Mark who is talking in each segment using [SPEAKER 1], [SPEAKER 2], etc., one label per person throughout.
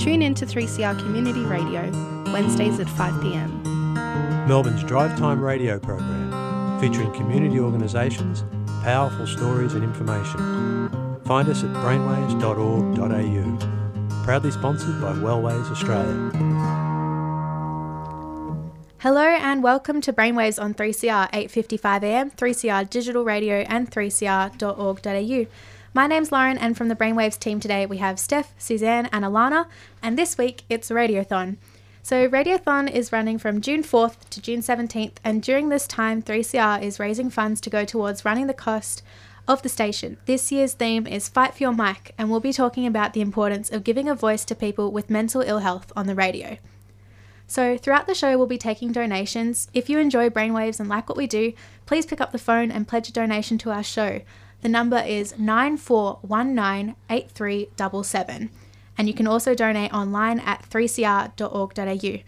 [SPEAKER 1] Tune in to 3CR Community Radio, Wednesdays at 5pm.
[SPEAKER 2] Melbourne's Drive Time radio program, featuring community organisations, powerful stories and information. Find us at brainwaves.org.au. Proudly sponsored by Wellways Australia.
[SPEAKER 1] Hello and welcome to Brainwaves on 3CR 8:55am, 3CR Digital Radio and 3cr.org.au. My name's Lauren, and from the Brainwaves team today, we have Steph, Suzanne, and Alana, and this week it's Radiothon. So, Radiothon is running from June 4th to June 17th, and during this time, 3CR is raising funds to go towards running the cost of the station. This year's theme is Fight for Your Mic, and we'll be talking about the importance of giving a voice to people with mental ill health on the radio. So, throughout the show, we'll be taking donations. If you enjoy Brainwaves and like what we do, please pick up the phone and pledge a donation to our show. The number is 94198377. And you can also donate online at 3cr.org.au.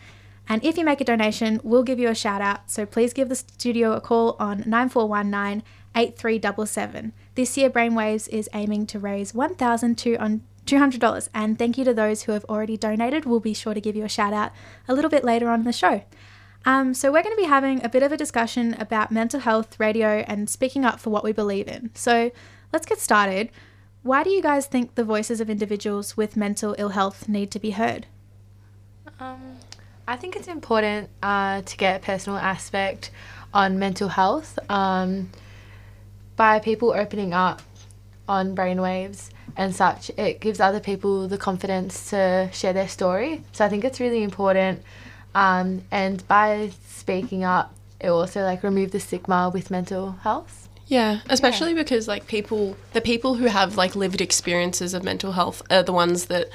[SPEAKER 1] And if you make a donation, we'll give you a shout out. So please give the studio a call on 9419 8377. This year, Brainwaves is aiming to raise $1,200. And thank you to those who have already donated. We'll be sure to give you a shout out a little bit later on in the show. Um, so, we're going to be having a bit of a discussion about mental health, radio, and speaking up for what we believe in. So, let's get started. Why do you guys think the voices of individuals with mental ill health need to be heard?
[SPEAKER 3] Um, I think it's important uh, to get a personal aspect on mental health um, by people opening up on brainwaves and such. It gives other people the confidence to share their story. So I think it's really important um, and by speaking up, it also like remove the stigma with mental health.
[SPEAKER 4] Yeah, especially yeah. because like people, the people who have like lived experiences of mental health are the ones that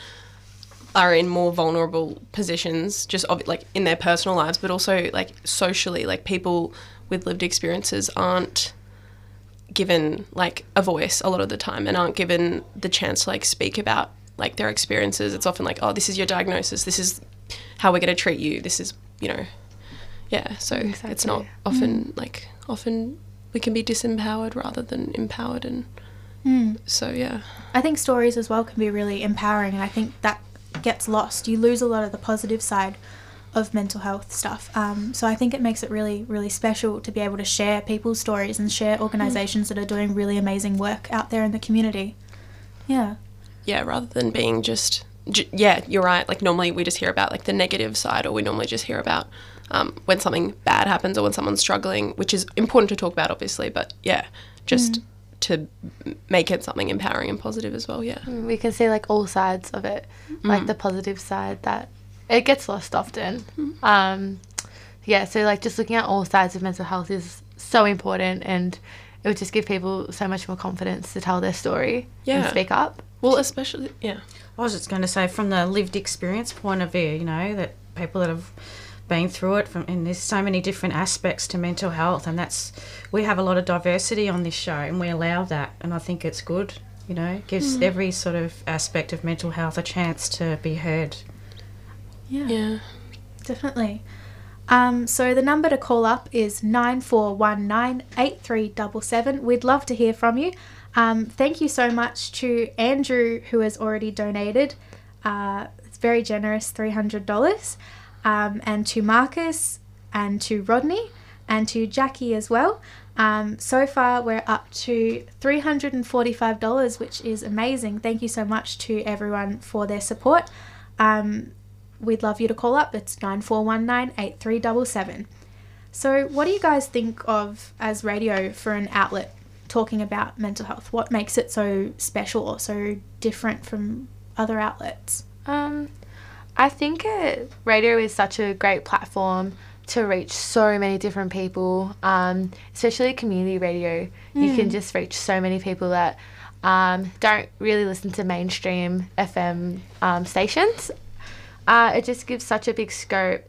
[SPEAKER 4] are in more vulnerable positions, just of, like in their personal lives, but also like socially. Like people with lived experiences aren't given like a voice a lot of the time and aren't given the chance to like speak about like their experiences. It's often like, oh, this is your diagnosis. This is how we're going to treat you. This is, you know, yeah. So exactly. it's not often mm. like often we can be disempowered rather than empowered, and mm. so yeah.
[SPEAKER 1] I think stories as well can be really empowering, and I think that gets lost. You lose a lot of the positive side of mental health stuff. Um, so I think it makes it really, really special to be able to share people's stories and share organisations mm. that are doing really amazing work out there in the community. Yeah.
[SPEAKER 4] Yeah, rather than being just yeah, you're right. Like normally we just hear about like the negative side, or we normally just hear about um, when something bad happens or when someone's struggling, which is important to talk about, obviously. But yeah, just mm. to make it something empowering and positive as well. Yeah,
[SPEAKER 3] we can see like all sides of it, like mm. the positive side that it gets lost often. Mm. Um, yeah, so like just looking at all sides of mental health is so important, and it would just give people so much more confidence to tell their story yeah. and speak up.
[SPEAKER 4] Well, especially yeah.
[SPEAKER 5] I was just going to say, from the lived experience point of view, you know, that people that have been through it, from, and there's so many different aspects to mental health, and that's we have a lot of diversity on this show, and we allow that, and I think it's good. You know, gives mm. every sort of aspect of mental health a chance to be heard.
[SPEAKER 1] Yeah, yeah, definitely. Um, so the number to call up is nine four one nine eight three double seven. We'd love to hear from you. Um, thank you so much to Andrew, who has already donated. Uh, it's very generous, $300. Um, and to Marcus and to Rodney and to Jackie as well. Um, so far, we're up to $345, which is amazing. Thank you so much to everyone for their support. Um, we'd love you to call up. It's 9419 8377. So, what do you guys think of as radio for an outlet talking about mental health? What makes it so special or so different from other outlets?
[SPEAKER 3] Um, I think it, radio is such a great platform to reach so many different people, um, especially community radio. Mm. You can hmm. just reach so many people that um, don't really listen to mainstream FM um, stations. uh, it just gives such a big scope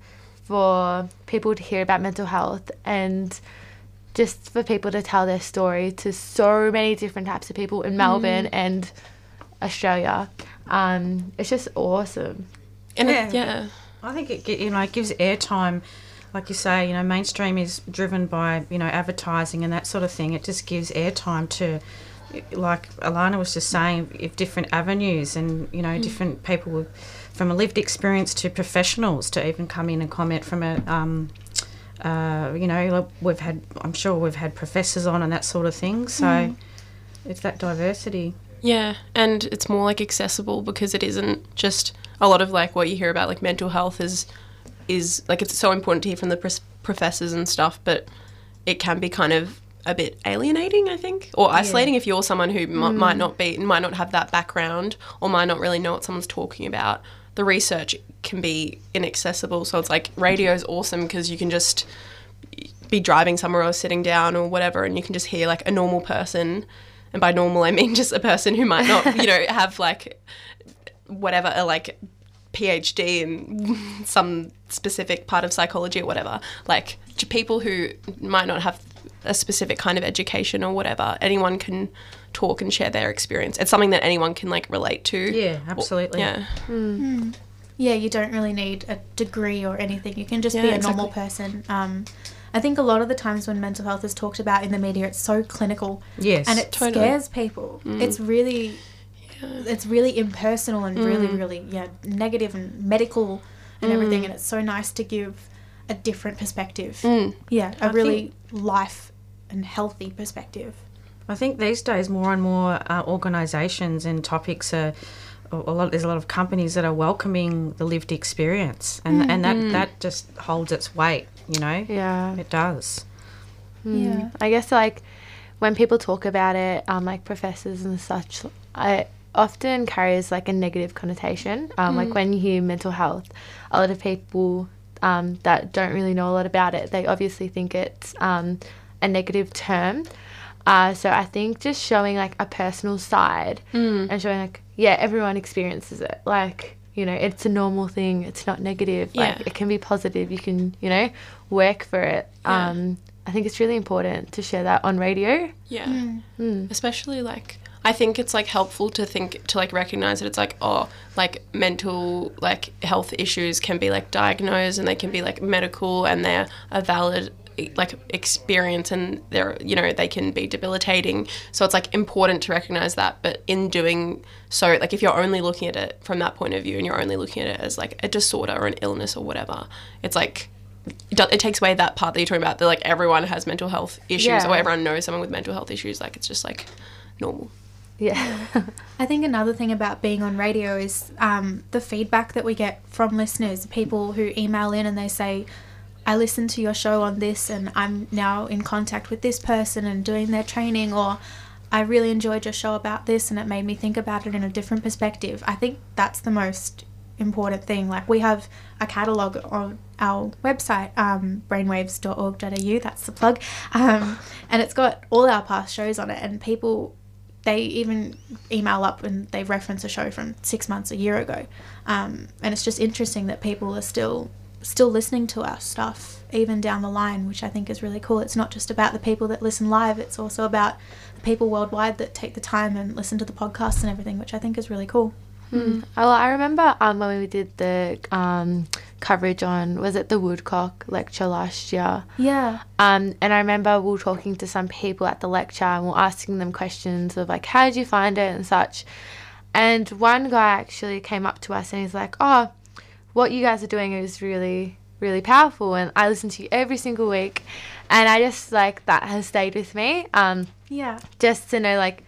[SPEAKER 3] for people to hear about mental health and just for people to tell their story to so many different types of people in Melbourne and Australia. Um, it's just awesome.
[SPEAKER 4] And
[SPEAKER 5] Yeah.
[SPEAKER 4] it, yeah.
[SPEAKER 5] I think it you know it gives airtime, like you say. You know, mainstream is driven by you know advertising and that sort of thing. It just gives airtime to, like Alana was just saying, if different avenues and you know different people with, from a lived experience to professionals to even come in and comment from a. Um, uh, you know, we've had. I'm sure we've had professors on and that sort of thing. So it's that diversity.
[SPEAKER 4] Yeah, and it's more like accessible because it isn't just a lot of like what you hear about like mental health is is like it's so important to hear from the pres- professors and stuff, but it can be kind of a bit alienating, I think, or isolating if you're someone who m- might not be might not have that background or might not really know what someone's talking about. The research can be inaccessible, so it's like radio is awesome because you can just be driving somewhere or sitting down or whatever, and you can just hear like a normal person. And by normal, I mean just a person who might not, you know, have like whatever, a like PhD in some specific part of psychology or whatever. Like to people who might not have a specific kind of education or whatever, anyone can talk and share their experience. It's something that anyone can like relate to.
[SPEAKER 5] Yeah, absolutely.
[SPEAKER 4] Yeah. Hmm.
[SPEAKER 1] yeah, you don't really need a degree or anything. You can just be
[SPEAKER 4] Yeah,
[SPEAKER 1] a normal person. Um, I think a lot of the times when mental health is talked about in the media, it's so clinical
[SPEAKER 5] Yes.
[SPEAKER 1] and it
[SPEAKER 4] Totally.
[SPEAKER 1] scares people. Hmm. It's really, it's really impersonal and really, hmm. really yeah negative and medical and everything. And it's so nice to give a different perspective. Yeah, a
[SPEAKER 5] I
[SPEAKER 1] really life and healthy perspective.
[SPEAKER 5] I think these days more and more uh, organisations and topics are a a lot. There's a lot of companies that are welcoming the lived experience, and and that that just holds its weight. You know,
[SPEAKER 3] Yeah.
[SPEAKER 5] it does.
[SPEAKER 1] Yeah.
[SPEAKER 3] I guess like when people talk about it, um, like professors and such, I often carries like a negative connotation. Um, Like when you hear mental health, a lot of people um, that don't really know a lot about it, they obviously think it's um, a negative term. Uh, so I think just showing like a personal side and showing like yeah, everyone experiences it. Like you know, it's a normal thing. It's not negative. Like it can be positive. You can you know work for it.
[SPEAKER 4] Yeah.
[SPEAKER 3] Um, I think it's really important to share that on radio.
[SPEAKER 4] Yeah. Especially like I think it's like helpful to think to like recognize that it's like oh like mental like health issues can be like diagnosed and they can be like medical and they're a valid like experience and they're you know they can be debilitating so it's like important to recognize that but in doing so like if you're only looking at it from that point of view and you're only looking at it as like a disorder or an illness or whatever it's like it takes away that part that you're talking about that like everyone has mental health issues
[SPEAKER 3] Yeah.
[SPEAKER 4] or everyone knows someone with mental health issues like it's just like normal
[SPEAKER 3] Yeah.
[SPEAKER 1] I think another thing about being on radio is um, the feedback that we get from listeners, people who email in and they say, I listened to your show on this and I'm now in contact with this person and doing their training, or I really enjoyed your show about this and it made me think about it in a different perspective. I think that's the most important thing. Like, we have a catalogue on our website, um, brainwaves.org.au, that's the plug, um, and it's got all our past shows on it, and people they even email up and they reference a show from six months a year ago um, and it's just interesting that people are still still listening to our stuff even down the line which i think is really cool it's not just about the people that listen live it's also about the people worldwide that take the time and listen to the podcasts and everything which i think is really cool
[SPEAKER 3] Mm. Well, I remember um, when we did the um, coverage on, was it the Woodcock lecture last year?
[SPEAKER 1] yeah
[SPEAKER 3] Um, and I remember we were talking to some people at the lecture and we are asking them questions of like, how did you find it and such. And one guy actually came up to us and he's like, oh, what you guys are doing is really, really powerful. And I listen to you every single week. And I just like, that has stayed with me. Um,
[SPEAKER 1] yeah
[SPEAKER 3] just to know like,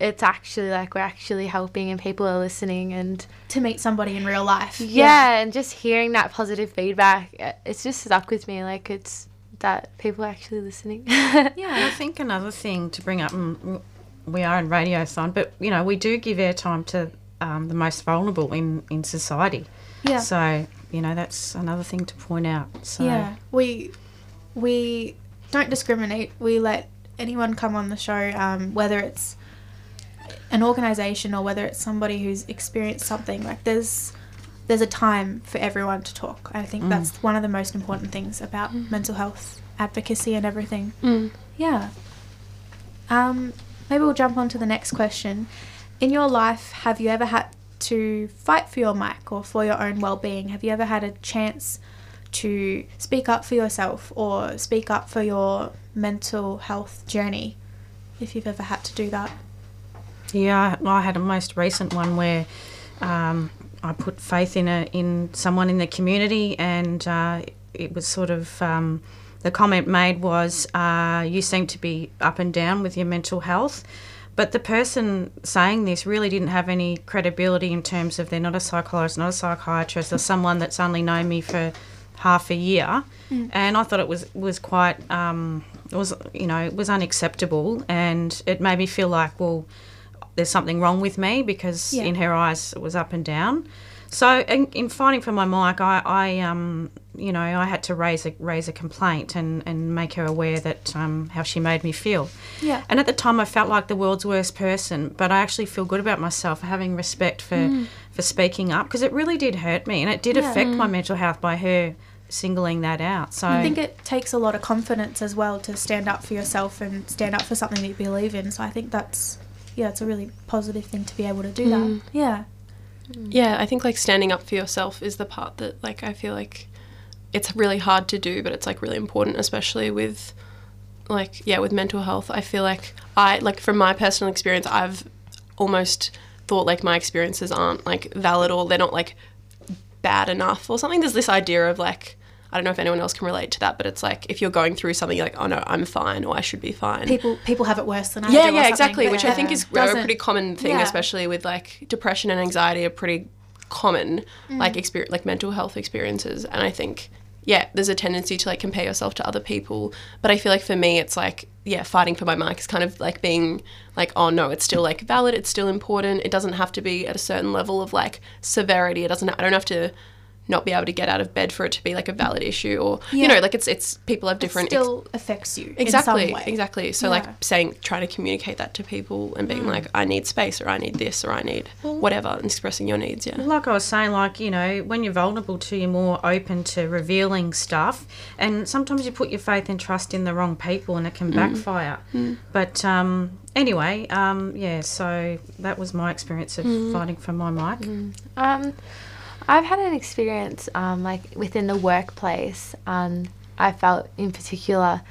[SPEAKER 3] it's actually like we're actually helping and people are listening and
[SPEAKER 1] to meet somebody in real life
[SPEAKER 3] yeah, and just hearing that positive feedback uh, it's just stuck with me like it's that people are actually listening
[SPEAKER 5] And I think another thing to bring up, we are in Radiothon, but you know we do give airtime to um, the most vulnerable in in society.
[SPEAKER 1] Yeah
[SPEAKER 5] So you know that's another thing to point out. So
[SPEAKER 1] Yeah, we we don't discriminate. We let anyone come on the show, um, whether it's an organization or whether it's somebody who's experienced something. Like there's there's a time for everyone to talk. I think
[SPEAKER 5] Mm.
[SPEAKER 1] that's one of the most important things about mental health advocacy and everything.
[SPEAKER 4] Mm.
[SPEAKER 1] Yeah. Um, maybe we'll jump on to the next question. In your life, have you ever had to fight for your mic or for your own well-being? Have you ever had a chance to speak up for yourself or speak up for your mental health journey? If you've ever had to do that.
[SPEAKER 5] Yeah, I had a most recent one where um, I put faith in a in someone in the community, and uh, it was sort of um, the comment made was, uh, "You seem to be up and down with your mental health." But the person saying this really didn't have any credibility in terms of they're not a psychologist, not a psychiatrist, or someone that's only known me for half a year. And I thought it was was quite um, it was you know it was unacceptable, and it made me feel like well there's something wrong with me because
[SPEAKER 1] Yeah.
[SPEAKER 5] in her eyes it was up and down. So in, in fighting for my mic, I, I um, you know, I had to raise a raise a complaint and, and make her aware that um, how she made me feel.
[SPEAKER 1] Yeah.
[SPEAKER 5] And at the time, I felt like the world's worst person, but I actually feel good about myself for having respect for for speaking up because it really did hurt me and it did
[SPEAKER 1] Yeah.
[SPEAKER 5] affect my mental health by her singling that out. So
[SPEAKER 1] I think it takes a lot of confidence as well to stand up for yourself and stand up for something that you believe in. So I think that's yeah, it's a really positive thing to be able to do that. Yeah.
[SPEAKER 4] Yeah, I think like standing up for yourself is the part that like I feel like it's really hard to do, but it's like really important, especially with like yeah, with mental health. I feel like I like from my personal experience, I've almost thought like my experiences aren't like valid or they're not like bad enough or something. There's this idea of like I don't know if anyone else can relate to that, but it's like if you're going through something, you're like, oh no, I'm fine or I should be fine.
[SPEAKER 1] People people have it worse than I
[SPEAKER 4] yeah,
[SPEAKER 1] do.
[SPEAKER 4] yeah, exactly. Which I think is a pretty common thing,
[SPEAKER 1] yeah.
[SPEAKER 4] especially with like depression and anxiety are pretty common,
[SPEAKER 1] Mm.
[SPEAKER 4] like experience, like mental health experiences. And I think, yeah, there's a tendency to like compare yourself to other people. But I feel like for me, it's like, yeah, fighting for my mic is kind of like being like, oh no, it's still like valid, it's still important. It doesn't have to be at a certain level of like severity. It doesn't. I don't have to not be able to get out of bed for it to be like a valid issue or you know like it's it's people have different it
[SPEAKER 1] still affects you
[SPEAKER 4] exactly
[SPEAKER 1] in some way.
[SPEAKER 4] exactly so
[SPEAKER 1] Yeah.
[SPEAKER 4] like saying trying to communicate that to people and being like i need space or i need this or i need whatever and expressing your needs yeah
[SPEAKER 5] Like I was saying, like, you know, when you're vulnerable to, you're more open to revealing stuff. And sometimes you put your faith and trust in the wrong people and it can backfire. But um, anyway, um, yeah, so that was my experience of fighting for my mic.
[SPEAKER 3] Um, I've had an experience um, like within the workplace. Um, I felt in particular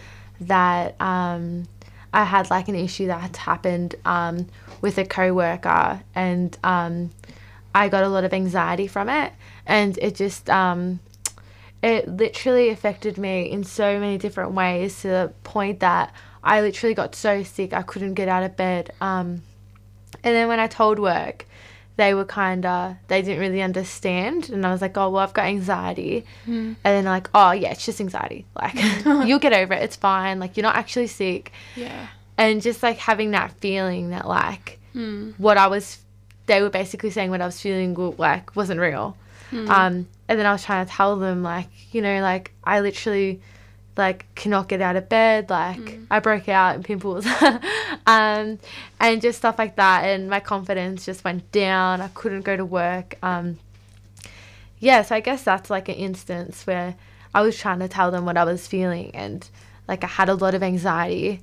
[SPEAKER 3] that um, I had like an issue that happened um, with a coworker, and um, I got a lot of anxiety from it, and it just um, it literally affected me in so many different ways to the point that I literally got so sick I couldn't get out of bed. And then when I told work, they were kind of, they didn't really understand. And I was like, oh, well, I've got anxiety. Hmm. And then like, oh, yeah, it's just anxiety. Like, you'll get over it. It's fine. Like, you're not actually sick.
[SPEAKER 4] yeah
[SPEAKER 3] And just like having that feeling that, like, hmm. what I was, they were basically saying what I was feeling, like, wasn't real. Hmm. Um, and then I was trying to tell them, like, you know, like, I literally, like cannot get out of bed like i broke out in pimples. Um and just stuff like that. And my confidence just went down. I couldn't go to work. Um yeah so i guess that's like an instance where i was trying to tell them what i was feeling. And like i had a lot of anxiety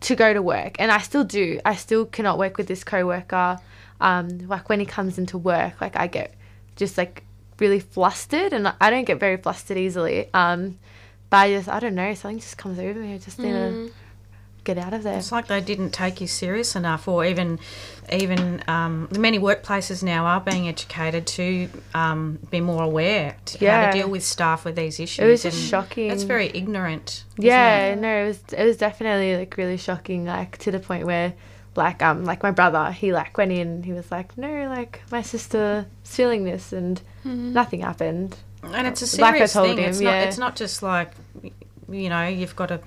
[SPEAKER 3] to go to work. And i still do. I still cannot work with this coworker. Um like when he comes into work like i get just like really flustered. And i don't get very flustered easily. Um but I just, I don't know, something just comes over me. I just need to get out of there.
[SPEAKER 5] It's like they didn't take you serious enough, or even, even um, many workplaces now are being educated to um, be more aware to how to deal with staff with these issues.
[SPEAKER 3] It was just
[SPEAKER 5] and
[SPEAKER 3] shocking.
[SPEAKER 5] That's very ignorant.
[SPEAKER 3] Yeah,
[SPEAKER 5] it?
[SPEAKER 3] no, it was, it was definitely like really shocking, like to the point where, like, um, like my brother, he like went in, he was like, no, like my sister's feeling this, and nothing happened.
[SPEAKER 5] And it's a
[SPEAKER 3] Like I
[SPEAKER 5] serious
[SPEAKER 3] told
[SPEAKER 5] thing.
[SPEAKER 3] him,
[SPEAKER 5] it's
[SPEAKER 3] yeah.
[SPEAKER 5] not. It's not just like, you know, you've got a,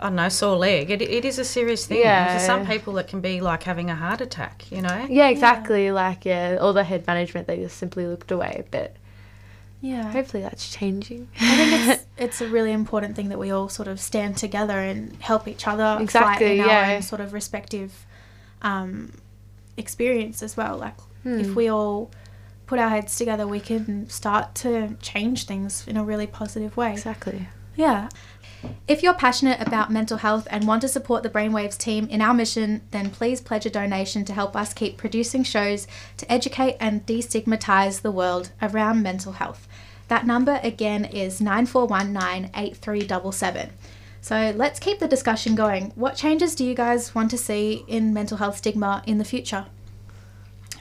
[SPEAKER 5] I don't know, sore leg. It, it is a serious thing.
[SPEAKER 3] Yeah.
[SPEAKER 5] For some people, it can be like having a heart attack. You know.
[SPEAKER 3] Yeah, exactly. Like, yeah, all the head management, they just simply looked away. But
[SPEAKER 1] Yeah.
[SPEAKER 3] hopefully that's changing.
[SPEAKER 1] I think it's it's a really important thing that we all sort of stand together and help each other fight
[SPEAKER 3] Exactly,
[SPEAKER 1] in
[SPEAKER 3] yeah.
[SPEAKER 1] our own sort of respective um, experience as well. Like
[SPEAKER 3] Hmm.
[SPEAKER 1] if we all put our heads together, we can start to change things in a really positive way.
[SPEAKER 3] Exactly.
[SPEAKER 1] Yeah. If you're passionate about mental health and want to support the Brainwaves team in our mission, then please pledge a donation to help us keep producing shows to educate and destigmatize the world around mental health. That number again is 94198377. So let's keep the discussion going. What changes do you guys want to see in mental health stigma in the future?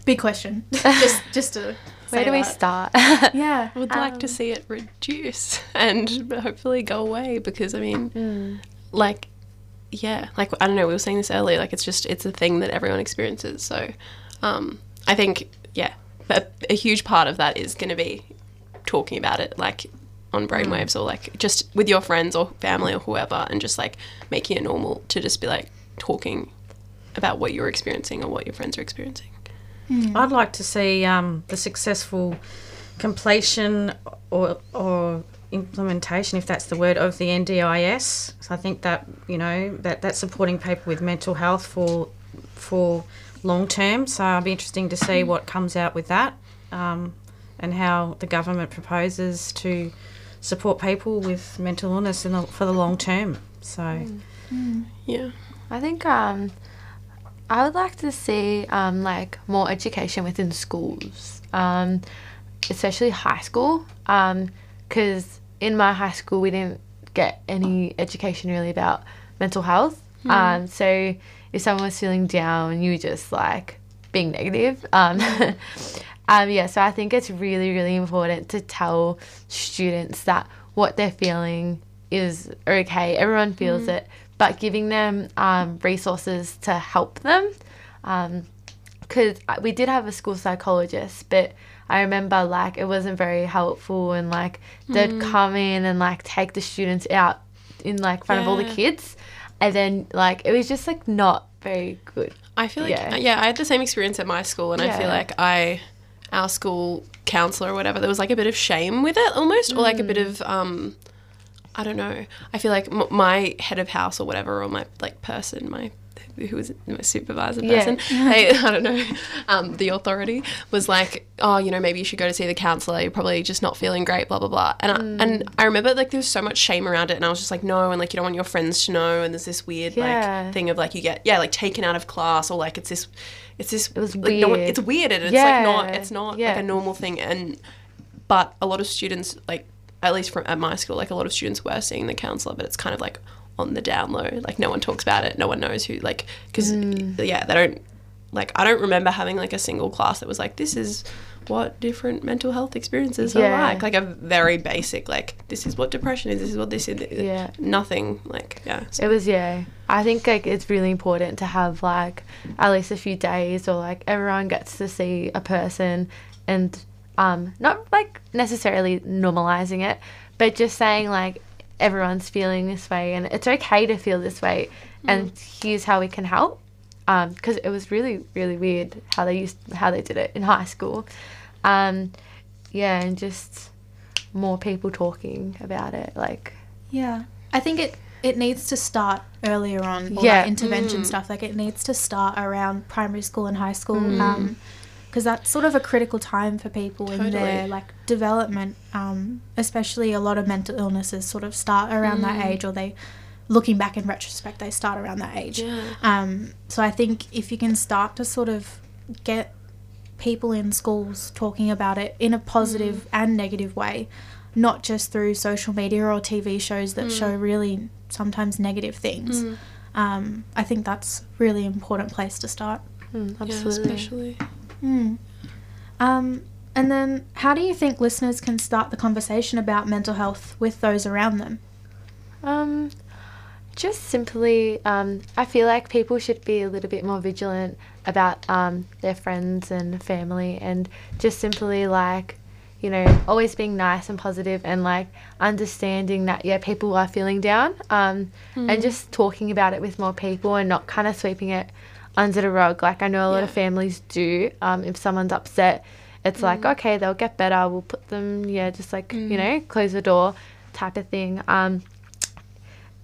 [SPEAKER 1] Big question. just just to
[SPEAKER 3] Where
[SPEAKER 1] say
[SPEAKER 3] do we start?
[SPEAKER 1] Yeah.
[SPEAKER 4] I would like to um, see it reduce and hopefully go away because I mean, hmm. like, yeah, like I don't know. We were saying this earlier. Like, it's just it's a thing that everyone experiences. So, um, I think yeah, a, a huge part of that is going to be talking about it, like on brainwaves hmm. or like just with your friends or family or whoever, and just like making it normal to just be like talking about what you're experiencing or what your friends are experiencing.
[SPEAKER 5] I'd like to see um, the successful completion or, or implementation, if that's the word, of the NDIS. So I think that you know that that's supporting people with mental health for for long term. So I'll be interesting to see what comes out with that, um, and how the government proposes to support people with mental illness in the, for the long term. So
[SPEAKER 4] Yeah.
[SPEAKER 3] I think um, I would like to see um, like more education within schools, um, especially high school. Because in my high school, we didn't get any education really about mental health. Um, so if someone was feeling down, you were just like being negative. Um, um, yeah, so I think it's really, really important to tell students that what they're feeling is okay. Everyone feels it, but giving them um, resources to help them. Because we did have a school psychologist, but I remember like it wasn't very helpful, and like they'd come in and like take the students out in like front of all the kids, and then like it was just like not very good.
[SPEAKER 4] I feel like
[SPEAKER 3] Yeah.
[SPEAKER 4] yeah. I had the same experience at my school, and I feel like I, our school counselor or whatever, there was like a bit of shame with it almost, or like a bit
[SPEAKER 3] Mm.
[SPEAKER 4] of um, I don't know. I feel like m- my head of house or whatever, or my like person, my who was my supervisor
[SPEAKER 3] Yeah.
[SPEAKER 4] person, they, I don't know, um, the authority was like, oh, you know, maybe you should go to see the counselor. You're probably just not feeling great, blah blah blah. And
[SPEAKER 3] Mm.
[SPEAKER 4] I, and I remember like there was so much shame around it, and I was just like, no, and like you don't want your friends to know, and there's this weird
[SPEAKER 3] Yeah.
[SPEAKER 4] like thing of like you get yeah like taken out of class or like it's this it's this it
[SPEAKER 3] was
[SPEAKER 4] like, no one,
[SPEAKER 3] weird.
[SPEAKER 4] it's weird and it's like not it's not
[SPEAKER 3] Yeah.
[SPEAKER 4] like a normal thing and but a lot of students like at least from at my school like a lot of students were seeing the counselor but it's kind of like on the down low. Like no one talks about it. No one knows who like because
[SPEAKER 3] Mm.
[SPEAKER 4] yeah they don't like I don't remember having like a single class that was like this is what different mental health experiences are like. Like a very basic like this is what depression is. This is what this is.
[SPEAKER 3] Yeah.
[SPEAKER 4] nothing like yeah. So-
[SPEAKER 3] It was yeah. I think like it's really important to have like at least a few days or like everyone gets to see a person and um not like necessarily normalizing it, but just saying like everyone's feeling this way and it's okay to feel this way and here's how we can help. Um, because it was really really weird how they used how they did it in high school. Um, yeah, and just more people talking about it like
[SPEAKER 1] Yeah. I think it it needs to start earlier on or
[SPEAKER 3] Yeah.
[SPEAKER 1] like intervention stuff like it needs to start around primary school and high school um because that's sort of a critical time for people in their like development um especially a lot of mental illnesses sort of start around that age or they looking back in retrospect they start around that age
[SPEAKER 4] Yeah.
[SPEAKER 1] um so i think if you can start to sort of get people in schools talking about it in a positive and negative way, not just through social media or TV shows that show really sometimes negative things. Um, I think that's really important place to start.
[SPEAKER 3] mm,
[SPEAKER 4] yeah,
[SPEAKER 3] absolutely.
[SPEAKER 4] especially
[SPEAKER 1] Mm. Um, and then, how do you think listeners can start the conversation about mental health with those around them?
[SPEAKER 3] Um, just simply, um, I feel like people should be a little bit more vigilant about um, their friends and family, and just simply like, you know, always being nice and positive, and like understanding that yeah, people are feeling down, um, and just talking about it with more people, and not kind of sweeping it under the rug. Like I know a lot of families do. Um, if someone's upset, it's like okay, they'll get better. We'll put them, yeah, just like you know, close the door, type of thing. Um,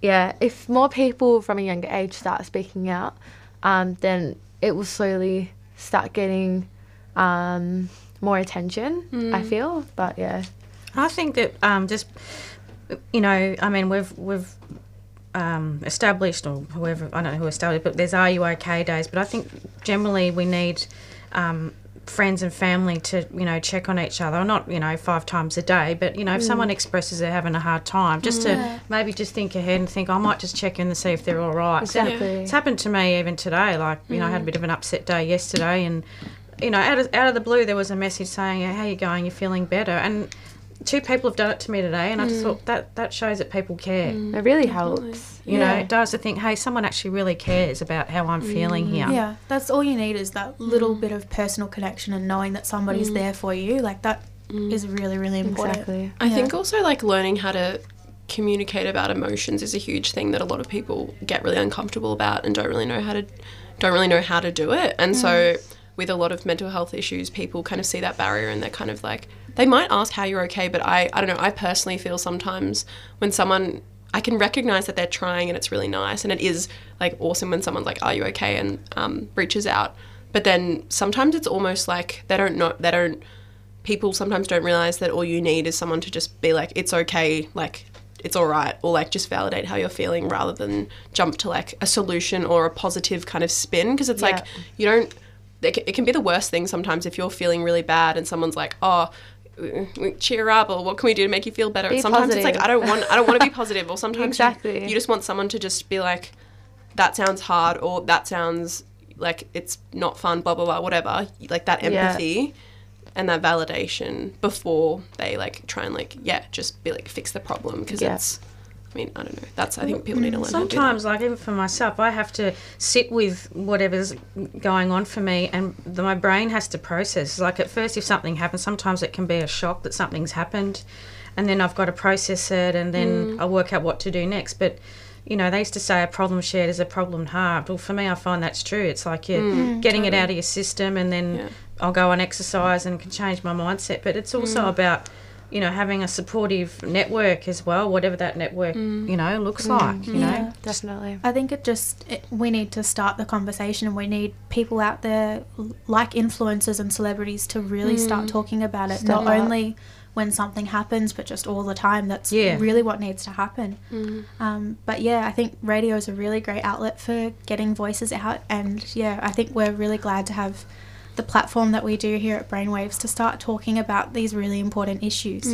[SPEAKER 3] yeah, if more people from a younger age start speaking out, um, then it will slowly start getting um, more attention. I feel, but yeah,
[SPEAKER 5] I think that um, just you know, I mean, we've we've um, established or whoever I don't know who established, but there's Are You OK days. But I think generally we need um, friends and family to you know check on each other. Not you know five times a day, but you know if someone expresses they're having a hard time, just to maybe just think ahead and think I might just check in to see if they're all right.
[SPEAKER 3] Exactly.
[SPEAKER 5] it's happened to me even today. Like you know, I had a bit of an upset day yesterday, and you know, out of, out of the blue, there was a message saying, "How you going? You're feeling better?" And two people have done it to me today, and I just mm. thought that that shows that people care. Mm.
[SPEAKER 3] it really helps.
[SPEAKER 5] You know, it does to think, hey, someone actually really cares about how I'm feeling mm. here.
[SPEAKER 1] Yeah, that's all you need is that little bit of personal connection and knowing that somebody's there for you. Like that is really, really important.
[SPEAKER 3] Exactly.
[SPEAKER 4] I think also like learning how to communicate about emotions is a huge thing that a lot of people get really uncomfortable about and don't really know how to don't really know how to do it. And so with a lot of mental health issues, people kind of see that barrier and they're kind of like they might ask how you're okay, but I I don't know, I personally feel sometimes when someone I can recognize that they're trying and it's really nice and it is like awesome when someone's like, Are you okay? and um, reaches out. But then sometimes it's almost like they don't know they don't people sometimes don't realize that all you need is someone to just be like, it's okay, like, it's all right, or like just validate how you're feeling rather than jump to like a solution or a positive kind of spin. Because it's like, you don't, it can, it can be the worst thing sometimes if you're feeling really bad and someone's like, oh, cheer up or what can we do to make you feel better
[SPEAKER 3] Be
[SPEAKER 4] sometimes it's like i don't want i don't want to be positive or sometimes you-
[SPEAKER 3] Exactly.
[SPEAKER 4] you just want someone to just be like that sounds hard or that sounds like it's not fun blah blah blah whatever like that
[SPEAKER 3] Yeah.
[SPEAKER 4] empathy and that validation before they like try and like yeah just be like fix the problem because
[SPEAKER 3] Yeah.
[SPEAKER 4] it's i mean i don't know that's i think people need to learn how to do that.
[SPEAKER 5] Sometimes, like even for myself, I have to sit with whatever's going on for me, and the, my brain has to process. Like at first, if something happens, sometimes it can be a shock that something's happened, and then I've got to process it, and then mm. I work out what to do next. But you know, they used to say a problem shared is a problem halved. Well, for me, I find that's true. It's like you're mm. Mm. getting it out of your system, and then
[SPEAKER 4] Yeah.
[SPEAKER 5] I'll go on exercise and can change my mindset. But it's also about you know having a supportive network as well, whatever that network mm. you know looks mm. like. You know.
[SPEAKER 1] Yeah.
[SPEAKER 3] Definitely.
[SPEAKER 1] I think it just it, we need to start the conversation and we need people out there like influencers and celebrities to really start mm. talking about it
[SPEAKER 3] Step
[SPEAKER 1] not
[SPEAKER 3] up.
[SPEAKER 1] only when something happens but just all the time that's
[SPEAKER 5] Yeah.
[SPEAKER 1] really what needs to happen um, but yeah I think radio is a really great outlet for getting voices out and yeah I think we're really glad to have the platform that we do here at Brainwaves to start talking about these really important issues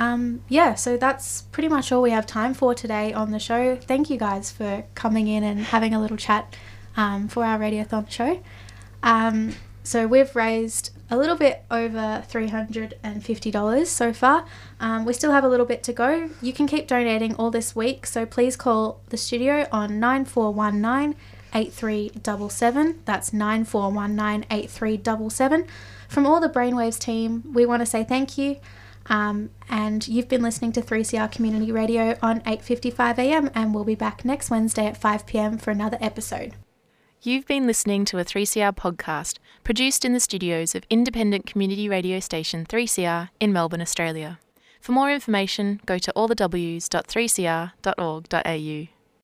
[SPEAKER 1] um, yeah, so that's pretty much all we have time for today on the show. Thank you guys for coming in and having a little chat um, for our Radiothon show. Um, so we've raised a little bit over $350 so far. Um, we still have a little bit to go. You can keep donating all this week, so please call the studio on 9419 8377. That's 94198377. From all the Brainwaves team, we want to say thank you. Um, and you've been listening to 3CR Community Radio on 8:55 a.m. and we'll be back next Wednesday at 5 p.m. for another episode.
[SPEAKER 6] You've been listening to a 3CR podcast produced in the studios of independent community radio station 3CR in Melbourne, Australia. For more information, go to allthews.3cr.org.au.